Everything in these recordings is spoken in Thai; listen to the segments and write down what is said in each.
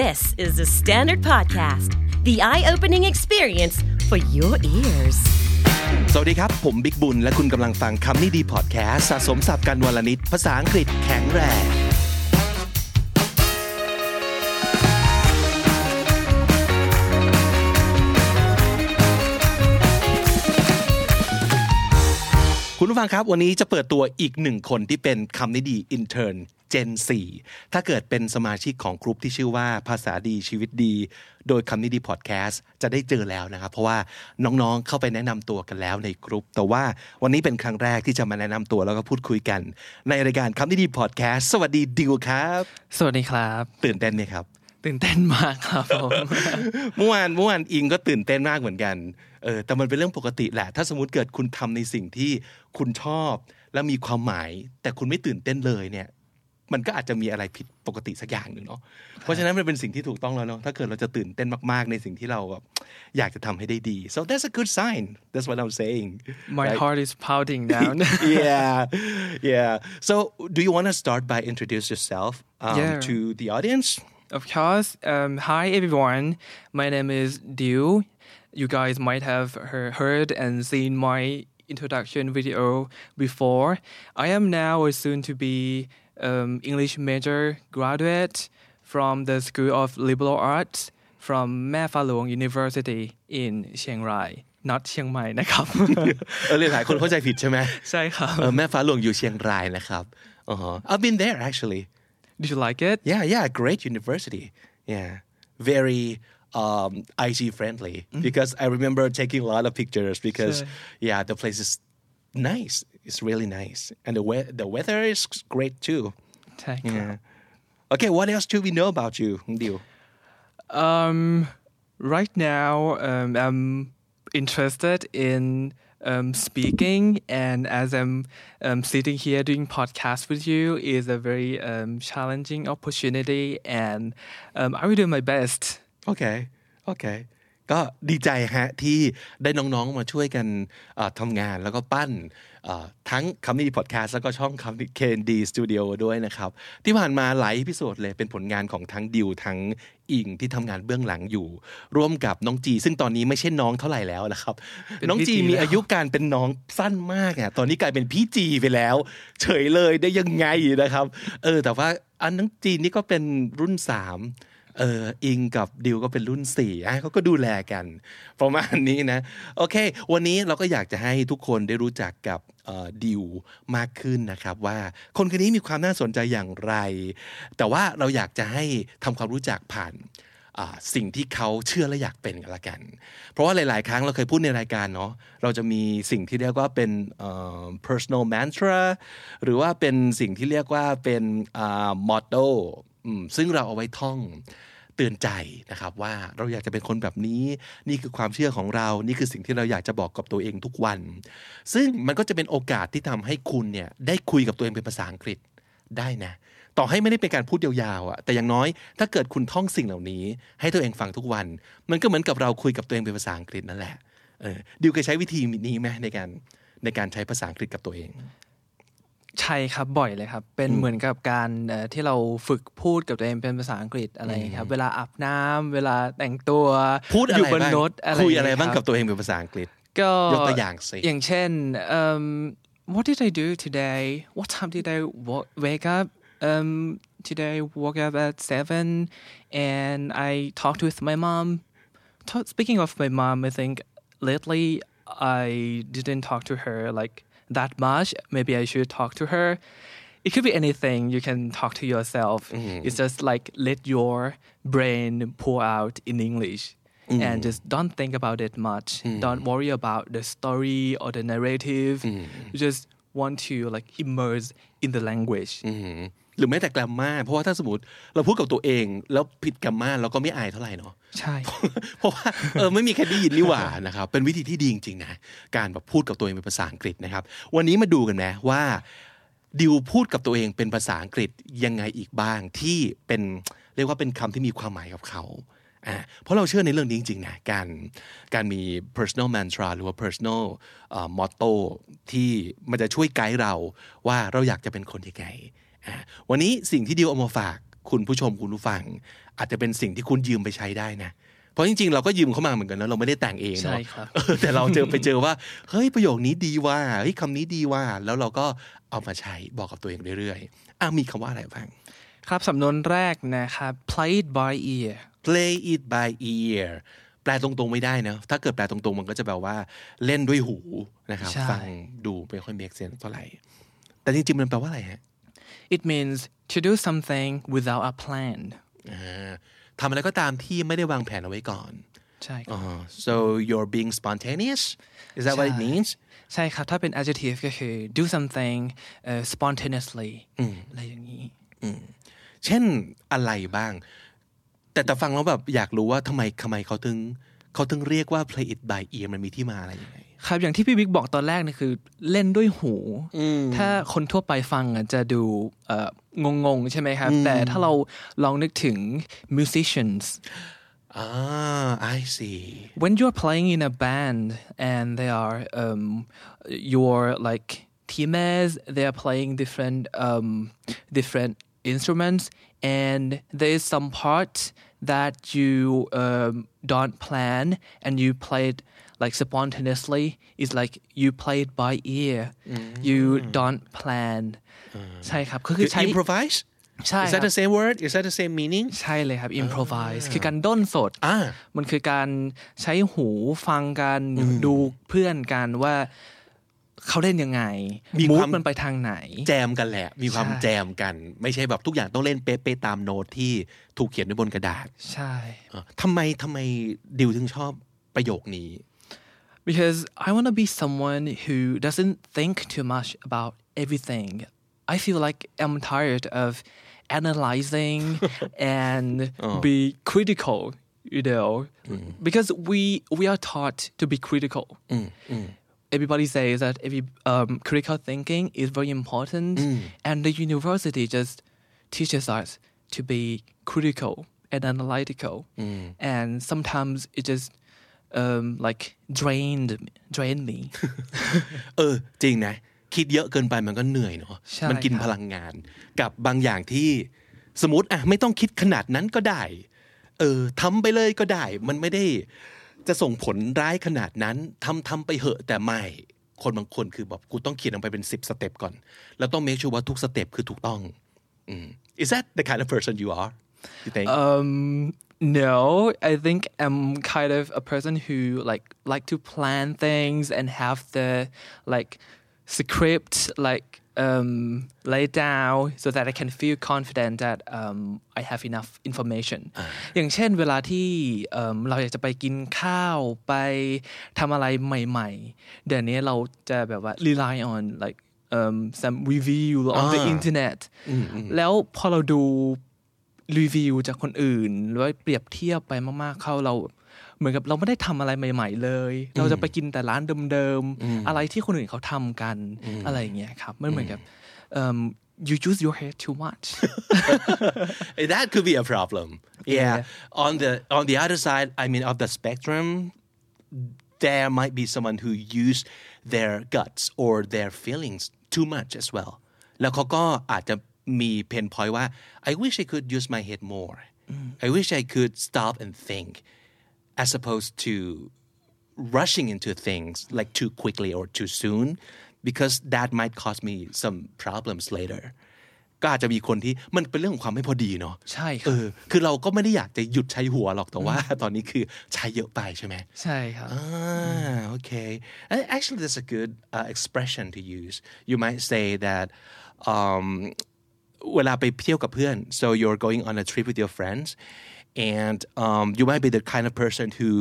This is the Standard Podcast, the eye opening experience for your ears. สวัสดีครับ ผมบิ๊กบุญ และคุณกำลังฟังคำนี้ดีพอดแคสสะสมสับกันวลนิดภาษาอังกฤษแข็งแรงคุณผู้ฟังครับ วันนี้จะเปิดตัวอีกหนึ่งคนที่เป็นคำนี้ดี intern Gen 4 ถ้าเกิดเป็นสมาชิกของกลุ่มที่ชื่อว่าภาษาดีชีวิตดี โดยคำนี้ดีพอดแคสต์จะได้เจอแล้วนะครับ เพราะว่าน้องๆเข้าไปแนะนำตัวกันแล้วในกลุ่มแต่ว่าวันนี้เป็นครั้งแรกที่จะมาแนะนำตัวแล้วก็พูดคุยกัน ในรายการคำนี้ดีพอดแคสต์สวัสดีดิวครับ สวัสดีครับ ตื่นเต้นไหมครับ ตื่นเต้นมากครับผมเมื่อวานเมื่อวานอิงก็ตื่นเต้นมากเหมือนกันเออแต่มันเป็นเรื่องปกติแหละ ถ้าสมมติเกิดคุณทำในสิ่งที่คุณชอบ และมีความหมาย แต่คุณไม่ตื่นเต้นเลยเนี่ย มันก็อาจจะมีอะไรผิดปกติสักอย่างหนึ่งเนาะเพราะฉะนั้นมันเป็นสิ่งที่ถูกต้องแล้วเนาะถ้าเกิดเราจะตื่นเต้นมากๆในสิ่งที่เราแบบอยากจะทำให้ได้ดี so that's a good sign that's what I'm saying My right? heart is pounding down yeah yeah so do you want to start by introduce yourself um, Yeah. to the audience Of course um, Hi everyone My name is Diu You guys might have he- heard and seen my introduction video before I am now a soon to be um, English major graduate from the School of Liberal Arts from แม่ฟ้าหลวง University in เชียงราย not เชียงใหม่นะครับ เออหลายๆคนเข้าใจผิดใช่ไหม ใช่ครับ เออแม่ฟ้าหลวงอยู่เชียงรายนะครับอ๋อ I've been there actually Did you like it yeah yeah great university yeah very um, IG friendly because I remember taking a lot of pictures because Sure. yeah the place is nice It's really nice, and the we- the weather is great too. Thank yeah. you. Okay, what else do we know about you, Liu? Um, right now, um, I'm interested in um, speaking, and as I'm um, sitting here doing podcast with you, is a very um, challenging opportunity, and um, I will do my best. Okay, okay. ก็ดีใจฮะที่ได้น้องๆมาช่วยกันเอ่อทำงานแล้วก็ปั้นเอ่อทั้งคำนี้พอดแคสต์แล้วก็ช่องคำนี้ KND Studio ด้วยนะครับ ที่ผ่านมาหลายพิโซดเลยเป็นผลงานของทั้งดิวทั้งอิงที่ทำงานเบื้องหลังอยู่ ร่วมกับน้องจี ซึ่งตอนนี้ไม่ใช่น้องเท่าไหร่แล้วนะครับเป็นน้องพี่จีจีมีแล้วอายุการเป็นน้องสั้นมากอะตอนนี้กลายเป็นพี่จีไปแล้ว เฉยเลยได้ยังไงนะครับ เออแต่ว่าอันน้องจีนี่ก็เป็นรุ่นสาม เอออิงกับดิวก็เป็นรุ่นสี่อะเขาก็ดูแลกันประมาณนี้นะโอเค วันนี้เราก็อยากจะให้ทุกคนได้รู้จักกับดิวมากขึ้นนะครับ ว่าคนคนนี้มีความน่าสนใจอย่างไร แต่ว่าเราอยากจะให้ทำความรู้จักผ่านสิ่งที่เขาเชื่อและอยากเป็นกันละกัน เพราะว่าหลาย ๆ ครั้งเราเคยพูดในรายการเนาะ เราจะมีสิ่งที่เรียกว่าเป็น personal mantra หรือว่าเป็นสิ่งที่เรียกว่าเป็น motto ซึ่งเราเอาไว้ท่องเตือนใจนะครับว่าเราอยากจะเป็นคนแบบนี้ นี่คือความเชื่อของเรา นี่คือสิ่งที่เราอยากจะบอกกับตัวเองทุกวัน ซึ่งมันก็จะเป็นโอกาสที่ทำให้คุณเนี่ยได้คุยกับตัวเองเป็นภาษาอังกฤษได้นะ ต่อให้ไม่ได้เป็นการพูดยาวๆอะแต่อย่างน้อยถ้าเกิดคุณท่องสิ่งเหล่านี้ ให้ตัวเองฟังทุกวัน มันก็เหมือนกับเราคุยกับตัวเองเป็นภาษาอังกฤษนั่นแหละเออดิวเคยใช้วิธีนี้ไหมในการในการใช้ภาษาอังกฤษกับตัวเอง ใช่ครับบ่อยเลยครับ เป็นเหมือนกับการเอ่อที่เราฝึกพูดกับตัวเองเป็นภาษาอังกฤษอะไรครับ เวลาอาบน้ำเวลาแต่งตัวพูดอะอยู่ไรบนบ้างรถอะไรคุยอะไรบ้างคกับตัวเองเป็นภาษาอังกฤษ ก็ยกตัวอย่างสิอย่างเช่น um, what did I do today what time did I wa- wake up um, today I woke up at seven and I talked with my mom Ta- speaking of my mom I think lately I didn't talk to her like that much maybe I should talk to her. It could be anything. You can talk to yourself. Mm-hmm. It's just like let your brain pour out in English and mm-hmm. just don't think about it much. Mm-hmm. Don't worry about the story or the narrative. You just want to like immerse in the language. อืม หรือแม้แต่แกรมมาเพราะว่าถ้าสมมติเราพูดกับตัวเอง แล้วผิดแกรมมาเราก็ไม่อายเท่าไหร่เนาะใช่ เพราะว่าเออไม่มีใครได้ยินนี่หว่านะครับเป็นวิธีที่ดีจริงๆนะการแบบพูดกับตัวเองเป็นภาษาอังกฤษนะครับ วันนี้มาดูกันนะว่าดิวพูดกับตัวเองเป็นภาษาอังกฤษยังไงอีกบ้างที่เป็นเรียกว่าเป็นคำที่มีความหมายกับเขาอ่าเพราะเราเชื่อในเรื่องนี้จริงๆนะการการมี personal mantra หรือว่า personal เอ่อ motto ที่มันจะช่วยไกด์เราว่าเราอยากจะเป็นคนยังไงอ่า วันนี้สิ่งที่ดิวเอามาฝากคุณผู้ชมคุณผู้ฟัง อาจจะเป็นสิ่งที่คุณยืมไปใช้ได้นะเพราะจริงๆ เราก็ยืมเข้ามาเหมือนกันนะเราไม่ได้แต่งเองใช่เนาะครับเออแต่เราเจอไปเจอว่าเฮ้ยประโยคนี้ดีว่าเฮ้ยคำนี้ดีว่า แล้วเราก็เอามาใช้บอกกับตัวเองเรื่อยๆอะมีคำว่าอะไรบ้างครับสำนวนแรกนะครับ play it by ear play it by ear แปลตรงๆไม่ได้นะถ้าเกิดแปลตรงๆ มันก็จะแปลว่าเล่นด้วยหูนะครับใช่ฟังดูไม่ค่อย make sense เท่าไหร่แต่จริงๆมันแปลว่าอะไรฮะ it means to do something without a plan อ่าทำอะไรก็ตามที่ไม่ได้วางแผนเอาไว้ก่อนใช่ครับอ๋อ so you're being spontaneous is that what it ใช่ means ใช่ครับถ้าเป็น adjective ก็คือ do something uh, spontaneously อะไรอย่างนี้เช่นอะไรบ้าง แต่แต่ฟังแล้วแบบอยากรู้ว่าทำไมทำไมเขาถึงเขาถึงเรียกว่า play it by ear มันมีที่มาอะไรยังไง ครับอย่างที่พี่บิ๊กบอกตอนแรกนี่คือ เล่นด้วยหูถ้าคนทั่วไปฟังอะจะดูเอ่องงๆใช่ไหมครับ แต่ถ้าเราลองนึกถึง musicians อ่า I see when you're playing in a band and they are um, your like teammates they are playing different um, different instruments and there is some part that you um, don't plan and you played like spontaneously it's like you played by ear you don't plan ใช่ครับก็คือใช้ improvise ใช่ is ครั that บ the same word is that the same meaning ใช่เลยครับ improvise คือการด้นสดอ่ามันคือการใช้หูฟังกันดูเพื่อนกันว่าเขาเล่นยังไงมีมูคดวามมันไปทางไหน แจมกันแหละ มีความใช่แจมกัน ไม่ใช่แบบทุกอย่างต้องเล่นเป๊ะๆตามโน้ตที่ถูกเขียนไว้บนกระดาษ ใช่อะทำไมทำไมดิวถึงชอบประโยคนี้ because I want to be someone who doesn't think too much about everything. I feel like I'm tired of analyzing and oh. be critical you know? Mm. Because we we are taught to be critical. Mm, mm. Everybody says that every um, critical thinking is very important, and the university just teaches us to be critical and analytical, and sometimes it just um, like drained drained me. เออ จริงนะ คิดเยอะเกินไปมันก็เหนื่อยเนาะใช่มักินครับพลังงาน กับบางอย่างที่สมมติอะไม่ต้องคิดขนาดนั้นก็ได้ เออทำไปเลยก็ได้ มันไม่ได้จะส่งผลร้ายขนาดนั้นทำทำไปเหอะแต่ไม่ คนบางคนคือแบบกูต้องเขียนลงไปเป็นสิบสเต็ปก่อน แล้วต้อง make sure ว่าทุกสเต็ปคือถูกต้องอืม is that the kind of person you are you think Um, no, I think I'm kind of a person who like like to plan things and have the like script like um laid down so that I can feel confident that um I have enough information อย่างเช่นเวลาที่เอิ่มเราอยากจะไปกินข้าวไปทำอะไรใหม่ๆ เดี๋ยวนี้เราจะแบบว่า rely on like um some review on the อ่า internet แล้วพอเราดู รีวิวจากคนอื่นหรือว่าเปรียบเทียบไปมากๆ เข้าเรา เหมือนกับเราไม่ได้ทำอะไรใหม่ ๆ เลย เราจะไปกินแต่ร้านเดิมๆอะไรที่คนอื่นเขาทำกันอะไรอย่างเงี้ยครับมันเหมือนกับเอิ่ม you use your head too much that could be a problem. Yeah. Yeah. On the on the other side, I mean, of the spectrum, there might be someone who use their guts or their feelings too much as well. แล้วเขาก็อาจจะ มี pain point ว่า I wish I could use my head more. I wish I could stop and think as opposed to rushing into things like too quickly or too soon because that might cause me some problems later ก็อาจจะมีคนที่มันเป็นเรื่องของความไม่พอดีเนาะ ใช่ครับ เออ คือเราก็ไม่ได้อยากจะหยุดใช้หัวหรอกแต่ว่า ตอนนี้คือใช้เยอะไปใช่ไหม ใช่ครับ Ah, okay. Uh, Actually, that's a good uh, expression to use. You might say that um, เวลาไปเที่ยวกับเพื่อน so you're going on a trip with your friends and um, you might be the kind of person who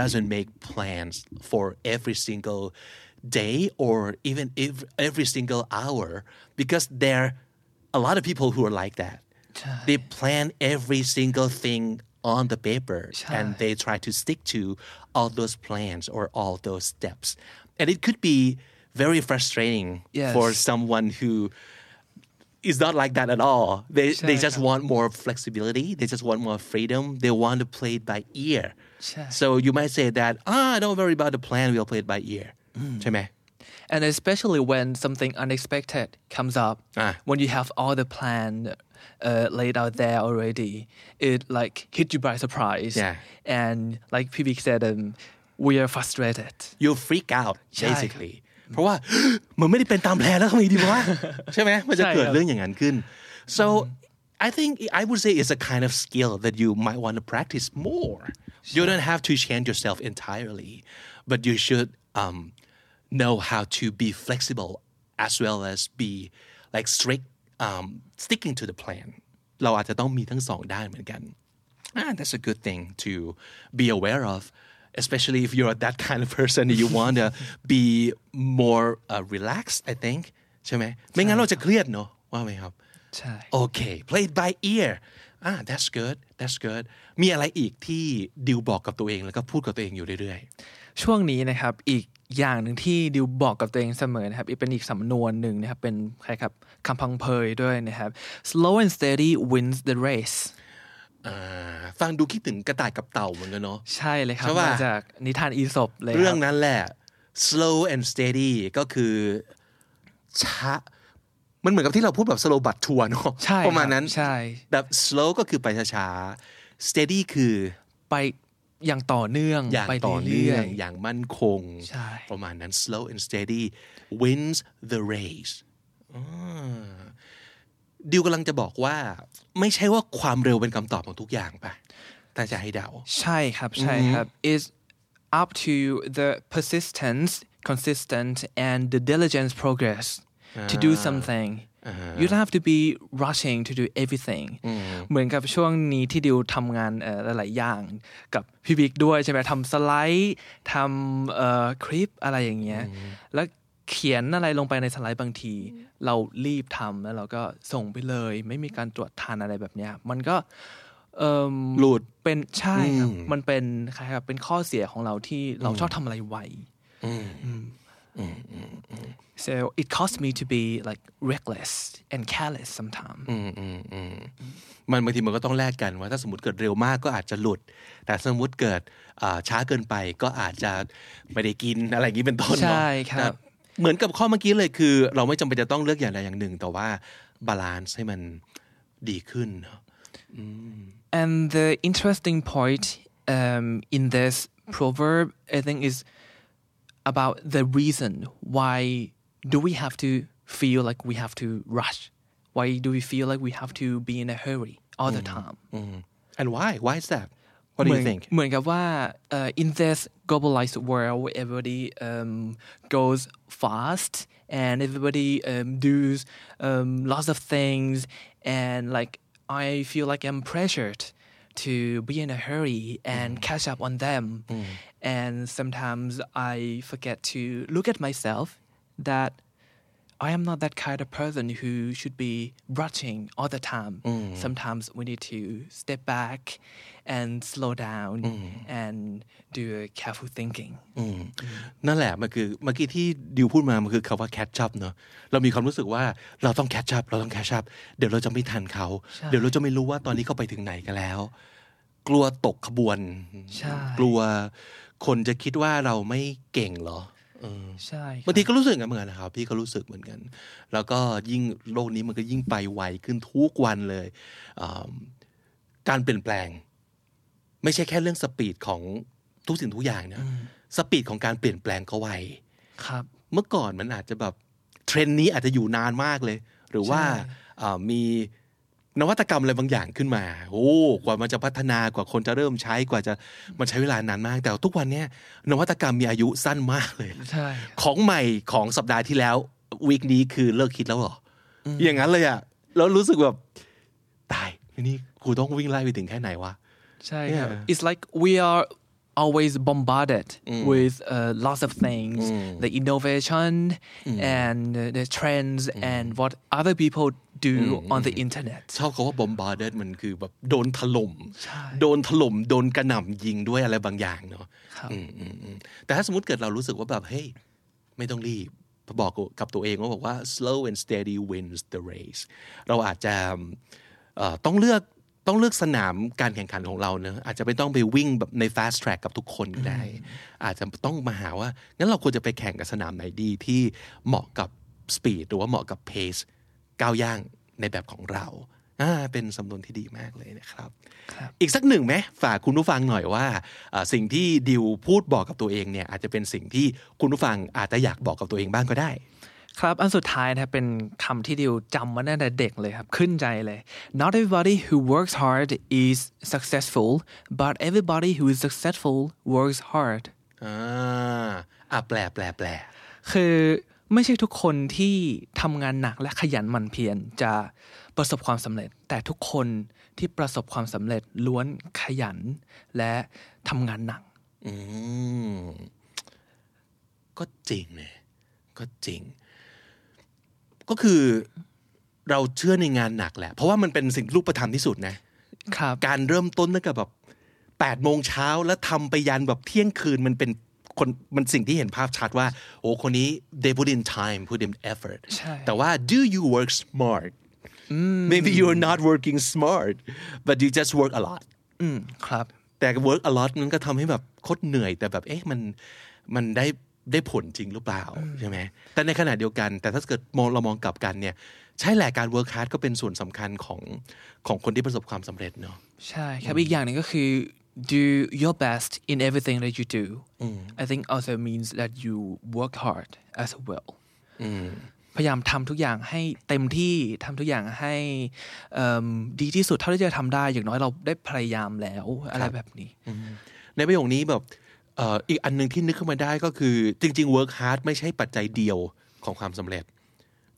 doesn't make plans for every single day or even if every single hour because there are a lot of people who are like that they plan every single thing on the paper and they try to stick to all those plans or all those steps and it could be very frustrating Yes. for someone who is not like that at all. They they just ใช่ครับ want more flexibility. They just want more freedom. They want to play it by ear. ใช่ So you might say that ah, don't worry about the plan. We'll play it by ear. ใช่ไหม and especially when something unexpected comes up Ah. when you have all the plan uh, laid out there already it like hit you by surprise Yeah. and like Pibik said um, we are frustrated you freak out ใช่ basically เพราะว่า มันไม่ได้เป็นตามแผนแล้วทำไมดีวะ ใช่ไหมมันจะ ใช่ เกิด ครับ เรื่องอย่างนั้นขึ้น so I think I would say it's a kind of skill that you might want to practice more you don't have to change yourself entirely but you should um, know how to be flexible as well as be like strict um, sticking to the plan เราอาจจะต้องมีทั้งสองด้านเหมือนกัน ah, that's a good thing to be aware of, Especially if you're that kind of person and you want to be more uh, relaxed, I think. ใช่ไหมไม่งั้นเราจะเครียดเนอะว่าไหมครับใช่โอเค play it by ear ah that's good that's good มีอะไรอีกที่ดิวบอกกับตัวเองแล้วก็พูดกับตัวเองอยู่เรื่อยช่วงนี้นะครับอีกอย่างหนึ่งที่ดิวบอกกับตัวเองเสมอนะครับอีกเป็นอีกสำนวนหนึ่งนะครับเป็นใครครับคำพังเพยด้วยนะครับ slow and steady wins the race ๆอ่า ฟังดูคิดถึงกระต่ายกับเต่าเหมือนกันเนาะใช่เลยครับใช่ปะมาจากนิทานอีสปเลยคบเรื่องนั้นแหละ slow and steady ก็คือช้ามันเหมือนกับที่เราพูดแบบ slow but ทัวร์เนาะใช่ประมาณนั้นใช่แบบ slow ก็คือไปช้าๆ steady คือไปอย่างต่อเนื่องอย่างไปต่อเนื่รื่องยอย่างมั่นคงใช่ประมาณนั้น slow and steady wins the race อ่า ดิวกำลังจะบอกว่า ไม่ใช่ว่าความเร็วเป็นคำตอบของทุกอย่างปะแต่จะให้เดาๆใช่ครับใช่ครับ is up to the persistence consistent and the diligence progress to do something you don't have to be rushing to do everything เหมือนกับช่วงนี้ที่ดิวทำงานเอ่อหลาย ๆ อย่างกับพี่บิ๊กด้วยใช่ไหมทำสไลด์ทำเอ่อคลิปอะไรอย่างเงี้ยแล้ว เขียนอะไรลงไปในสไลด์บางที เรารีบทำแล้วเราก็ส่งไปเลย ไม่มีการตรวจทานอะไรแบบเนี้ย มันก็เอ่มหลุดเป็นใช่ครับมันเป็นคล้ายๆกับเป็นข้อเสียของเราที่เราชอบทำอะไรไว so it caused me to be like reckless and careless sometimes มันบางทีมันก็ต้องแลกกันว่าถ้าสมมติเกิดเร็วมากก็อาจจะหลุด แต่สมมติเกิดอ่าช้าเกินไปก็อาจจะไม่ได้กินอะไรอย่างนี้เป็นต้นเนาะใช่ครับแต่ เหมือนกับข้อเมื่อกี้เลยคือ เราไม่จำเป็นจะต้องเลือกอย่างใดอย่างหนึ่ง แต่ว่า balance ให้มันดีขึ้นเนาะ And the interesting point um, in this proverb, I think, is about the reason why do we have to feel like we have to rush? Why do we feel like we have to be in a hurry all the time? and why why is that what do เหมื you อน think เหมือนกับว่า uh, in this globalized world everybody um, goes fast and everybody um, does um, lots of things and like I feel like I'm pressured to be in a hurry and catch up on them and sometimes I forget to look at myself that I am not that kind of person who should be rushing all the time. Sometimes we need to step back and slow down and do a careful thinking. นั่นแหละมันคือเมื่อกี้ที่ดิวพูดมามันคือคาว่า catch up เนอะเรามีความรู้สึกว่าเราต้อง catch up เราต้อง catch up เดี๋ยวเราจะไม่ทันเขาใช่เดี๋ยวเราจะไม่รู้ว่าตอนนี้เขาไปถึงไหนกันแล้ว กลัวตกขบวนใช่กลัวคนจะคิดว่าเราไม่เก่งเหรอ ใช่บางทีก็รู้สึกอย่างนั้นเหมือนกันนะครับ พี่ก็รู้สึกเหมือนกัน แล้วก็ยิ่งโลกนี้มันก็ยิ่งไปไวขึ้นทุกวันเลยอ่าการเปลี่ยนแปลง ไม่ใช่แค่เรื่อง speed ของทุกสิ่งทุกอย่างนะ speed ของการเปลี่ยนแปลงก็ไวครับ เมื่อก่อนมันอาจจะแบบเทรนด์นี้อาจจะอยู่นานมากเลย หรือว่าใช่อ่ามี นวัตกรรมอะไรบางอย่างขึ้นมา โอ้กว่ามันจะพัฒนากว่าคนจะเริ่มใช้กว่าจะมันใช้เวลานานมาก แต่ทุกวันเนี้ยนวัตกรรมมีอายุสั้นมากเลยใช่ของใหม่ของสัปดาห์ที่แล้ว week นี้คือเลิกฮิตแล้วเหรอออย่างนั้นเลยอะแล้วรู้สึกแบบตายนี่กูต้องวิ่งไล่ไปถึงแค่ไหนวะใช่ครับ Yeah. It's like we are always bombarded with uh, lots of things the innovation and uh, the trends and what other people do on the internet ชอบคาว่า bombarded มันคือแบบโดนถล่มใช่โดนถล่มโดนกระหน่ำยิงด้วยอะไรบางอย่างเนาะครับอืมอืมอืมแต่ถ้าสมมติเกิดเรารู้สึกว่าแบบเฮ้ยไม่ต้องรีบบอกกับตัวเองว่าบอกว่า slow and steady wins the race เราอาจจะเอ่อต้องเลือกต้องเลือกสนามการแข่งขันของเราเนอะอาจจะไม่ต้องไปวิ่งแบบใน fast track กับทุกคนก็ได้ อาจจะต้องมาหาว่า งั้นเราควรจะไปแข่งกับสนามไหนดีที่เหมาะกับ speed หรือว่าเหมาะกับ pace ก้าวย่างในแบบของเราอ่าเป็นสำนวนที่ดีมากเลยนะครับ อีกสักหนึ่งไหมฝากคุณผู้ฟังหน่อยว่าอ่า สิ่งที่ดิวพูดบอกกับตัวเองเนี่ยอาจจะเป็นสิ่งที่คุณผู้ฟังอาจจะอยากบอกกับตัวเองบ้างก็ได้ ครับอันสุดท้ายนะครับเป็นคำที่ดิวจำมาตั้งแต่เด็กเลยครับ ขึ้นใจเลย not everybody who works hard is successful but everybody who is successful works hard อ่าอะแปลแปลแปลคือ ไม่ใช่ทุกคนที่ทำงานหนักและขยันหมั่นเพียรจะประสบความสำเร็จ แต่ทุกคนที่ประสบความสำเร็จล้วนขยันและทำงานหนัก อืมก็จริงเนี่ยก็จริง ก็คือเราเชื่อในงานหนักแหละ เพราะว่ามันเป็นสิ่งรูปธรรมที่สุดนะ ครับ การเริ่มต้นตั้งแต่แบบแปดโมงเช้าแล้วทำไปยันแบบเที่ยงคืนมันเป็น คนมันสิ่งที่เห็นภาพชัดว่า โอ้คนนี้ they put in time put in effort ใช่แต่ว่า do you work smart maybe you're not working smart but you just work a lot อืมครับแต่ work a lot นั้นก็ทำให้แบบโคตรเหนื่อย แต่แบบเอ๊ะมันมันได้ได้ผลจริงหรือเปล่าใช่ไหมแต่ในขณะเดียวกัน แต่ถ้าเกิดมองเรามองกลับกันเนี่ยใช่แหละการ work hard ก็เป็นส่วนสำคัญของของคนที่ประสบความสำเร็จเนาะใช่ครับอีกอย่างหนึ่งก็คือ do your best in everything that you do I think also means that you work hard as well พยายามทำทุกอย่างให้เต็มที่ทำทุกอย่างให้เอิ่มดีที่สุดเท่าที่จะทำได้ อย่างน้อยเราได้พยายามแล้วอะไรแบบนี้ ในประโยคนี้แบบเอ่ออีกอันหนึ่งที่นึกขึ้นมาได้ก็คือจริง ๆ work hard ไม่ใช่ปัจจัยเดียวของความสำเร็จ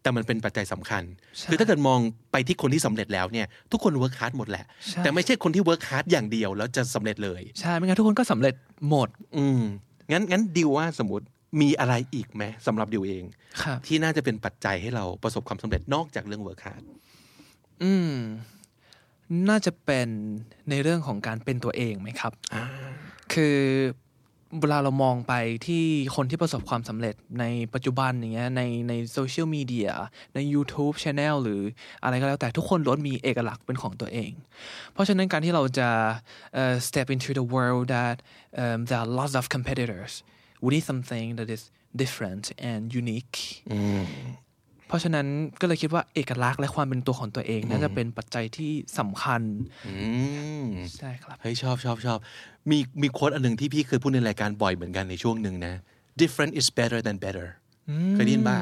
แต่มันเป็นปัจจัยสำคัญใช่คือถ้าเกิดมองไปที่คนที่สำเร็จแล้วเนี่ยทุกคน work hard หมดแหละใช่แต่ไม่ใช่คนที่ work hard อย่างเดียวแล้วจะสำเร็จเลยใช่ไม่งั้นทุกคนก็สำเร็จหมด อืมงั้นงั้นดิวว่าสมมติมีอะไรอีกไหมสำหรับดิวเองครับที่น่าจะเป็นปัจจัยให้เราประสบความสำเร็จนอกจากเรื่อง work hard อืมน่าจะเป็นในเรื่องของการเป็นตัวเองไหมครับ คือ เวลาเรามองไปที่คนที่ประสบความสำเร็จในปัจจุบันอย่างเงี้ยในในโซเชียลมีเดียใน YouTube Channel หรืออะไรก็แล้วแต่ทุกคนล้วนมีเอกลักษณ์เป็นของตัวเอง เพราะฉะนั้นการที่เราจะเอ่อ step into the world that um, there are lots of competitors we need something that is different and unique เพราะฉะนั้นก็เลยคิดว่าเอกลักษณ์และความเป็นตัวของตัวเองน่าจะเป็นปัจจัยที่สำคัญอืมใช่ครับเฮ้ยชอบชอบชอบมีมีโค้ดอันหนึ่งที่พี่เคยพูดในรายการบ่อยเหมือนกันในช่วงหนึ่งนะ different is better than better เคยได้ยินป่ะ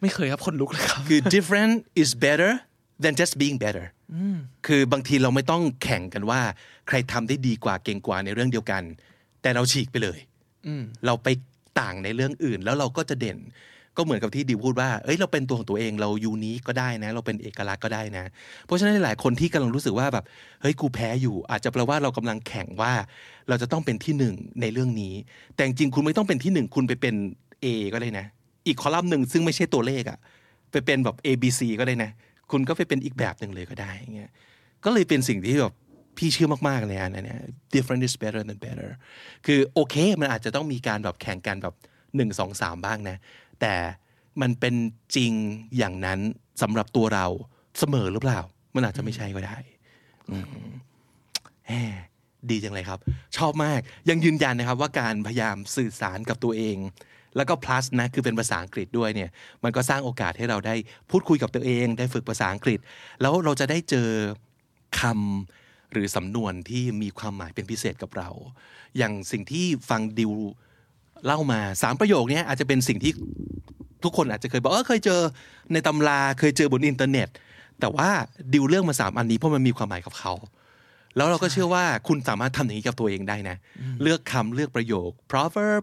ไม่เคยครับคนลุกเลยครับ คือ different is better than just being better คือบางทีเราไม่ต้องแข่งกันว่า ใครทำได้ดีกว่าเก่งกว่าในเรื่องเดียวกัน แต่เราฉีกไปเลยเราไปต่างในเรื่องอื่นแล้วเราก็จะเด่น ก็เหมือนกับที่ดิวพูดว่าเอ้ยเราเป็นตัวของตัวเองเรายูนี้ก็ได้นะ เราเป็นเอกลักษณ์ก็ได้นะ เพราะฉะนั้นหลายคนที่กำลังรู้สึกว่าแบบเฮ้ยกูแพ้อยู่ อาจจะแปลว่าเรากำลังแข่งว่า เราจะต้องเป็นที่หนึ่งในเรื่องนี้ แต่จริงคุณไม่ต้องเป็นที่หนึ่งคุณไปเป็น A ก็ได้นะ อีกคอลัมน์หนึ่งซึ่งไม่ใช่ตัวเลขอะไปเป็นแบบ A B C ก็ได้นะ คุณก็ไปเป็นอีกแบบหนึ่งเลยก็ได้เงี้ยก็เลยเป็นสิ่งที่แบบพี่เชื่อมากๆเลยอันเนี้ย different is better than better คือโอเค มันอาจจะต้องมีการแบบแข่งกันแบบหนึ่งสองสามบ้างนะ แต่มันเป็นจริงอย่างนั้นสำหรับตัวเราเสมอหรือเปล่า มันอาจจะไม่ใช่ก็ได้อืมแหมดีจังเลยครับ ชอบมากยังยืนยันนะครับ ว่าการพยายามสื่อสารกับตัวเอง แล้วก็ plus นะคือเป็นภาษาอังกฤษด้วยเนี่ย มันก็สร้างโอกาสให้เราได้พูดคุยกับตัวเอง ได้ฝึกภาษาอังกฤษ แล้วเราจะได้เจอคำหรือสำนวนที่มีความหมายเป็นพิเศษกับเรา อย่างสิ่งที่ฟังดิว เล่ามาสามประโยคเนี้ยอาจจะเป็นสิ่งที่ทุกคนอาจจะเคยบอกเออเคยเจอในตำราเคยเจอบนอินเทอร์เน็ต แต่ว่าดิวเรื่องมาสามอันนี้เพราะมันมีความหมายกับเขา แล้วเราก็เชื่อว่าคุณสามารถทำอย่างนี้กับตัวเองได้นะ เลือกคำเลือกประโยค proverb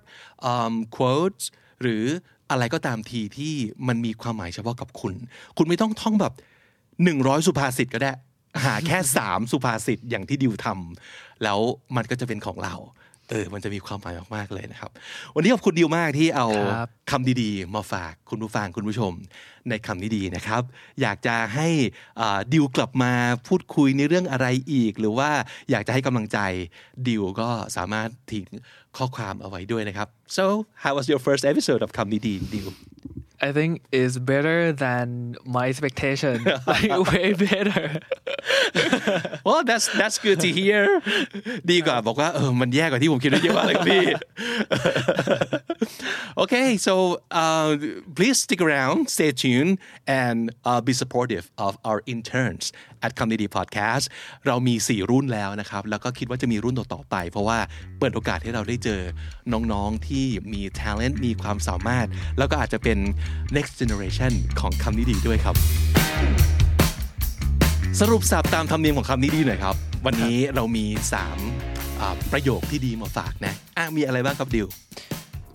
um, quotes หรืออะไรก็ตามทีที่มันมีความหมายเฉพาะกับคุณ คุณไม่ต้องท่องแบบหนึ่งร้อยสุภาษิตก็ได้ หาแค่สามสุภาษิตอย่างที่ดิวทำแล้วมันก็จะเป็นของเรา เออมันจะมีความหมายมากๆเลยนะครับ วันนี้ขอบคุณดิวมากที่เอาครับคำดีๆ มาฝากคุณผู้ฟังคุณผู้ชมในคำนี้ดีนะครับ อยากจะให้อ่าดิวกลับมาพูดคุยในเรื่องอะไรอีก หรือว่าอยากจะให้กำลังใจดิวก็สามารถทิ้งข้อความเอาไว้ด้วยนะครับ so how was your first episode of คำนี้ดีดิว I think is better than my expectation. like way better. well that's that's good to hear ดีกว่าบอกว่าเออมันแย่กว่าที่ผมคิดไว้เยอะมากเลยครับพี่ okay so uh, please stick around stay tuned and uh, be supportive of our interns at Community Podcast เรามี 4 รุ่นแล้วนะครับ แล้วก็คิดว่าจะมีรุ่นต่อๆไป เพราะว่าเปิดโอกาสให้เราได้เจอน้องๆที่มี talent มีความสามารถ แล้วก็อาจจะเป็น next generation ของคำนี้ดีด้วยครับ สรุปสับตามธรรมเนียมของคำนี้ดีหน่อยครับ วันนี้เรามี 3 ประโยคที่ดีมาฝากนะอะมีอะไรบ้างครับดิว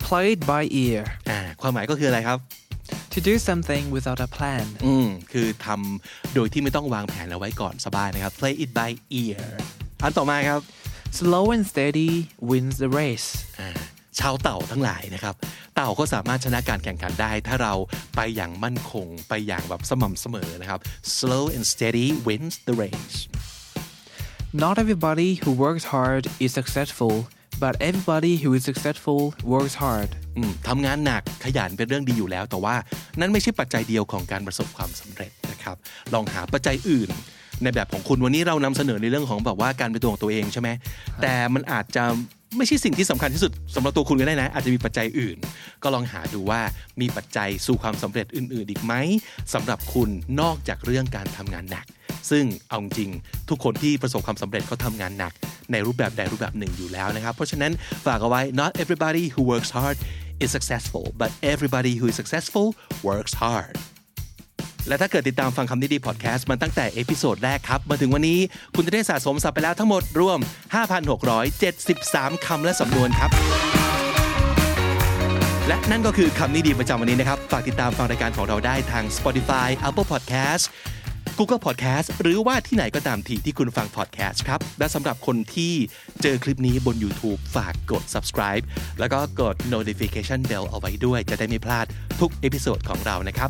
Play it by ear. อ่าความหมายก็คืออะไรครับ To do something without a plan. อืมคือทำโดยที่ไม่ต้องวางแผนเอาไว้ก่อนสบายนะครับ play it by ear อันต่อมาครับ Slow and steady wins the race. อ่าชาวเต่าทั้งหลายนะครับ เต่าก็สามารถชนะการแข่งขันได้ ถ้าเราไปอย่างมั่นคงไปอย่างแบบสม่ำเสมอนะครับ slow and steady wins the race Not everybody who works hard is successful, but everybody who is successful works hard. อืมทำงานหนักขยันเป็นเรื่องดีอยู่แล้ว แต่ว่านั่นไม่ใช่ปัจจัยเดียวของการประสบความสำเร็จนะครับ ลองหาปัจจัยอื่น ในแบบของคุณวันนี้เรานำเสนอในเรื่องของแบบว่าการเป็นตัวของตัวเองใช่ไหมแต่มันอาจจะ ไม่ใช่สิ่งที่สำคัญที่สุดสำหรับตัวคุณก็ได้นะ อาจจะมีปัจจัยอื่น ก็ลองหาดูว่ามีปัจจัยสู่ความสำเร็จอื่น ๆ อีกไหมสำหรับคุณนอกจากเรื่องการทำงานหนัก ซึ่งเอาจริงทุกคนที่ประสบความสำเร็จเขาทำงานหนัก ในรูปแบบใดรูปแบบหนึ่งอยู่แล้วนะครับ เพราะฉะนั้นฝากเอาไว้ not everybody who works hard is successful but everybody who is successful works hard และถ้าเกิดติดตามฟังคำนี้ดีพอดแคสต์มันตั้งแต่ episode แรกครับ มาถึงวันนี้คุณจะได้สะสมศัพท์ไปแล้วทั้งหมดรวม 5,673 คำและสำนวนครับ และนั่นก็คือคำนี้ดีประจำวันนี้นะครับ ฝากติดตามฟังรายการของเราได้ทาง Spotify Apple Podcast Google Podcast หรือว่าที่ไหนก็ตามที่ที่คุณฟัง podcast ครับ และสำหรับคนที่เจอคลิปนี้บน YouTube ฝากกด subscribe แล้วก็กด notification bell เอาไว้ด้วย จะได้ไม่พลาดทุก episode ของเรานะครับ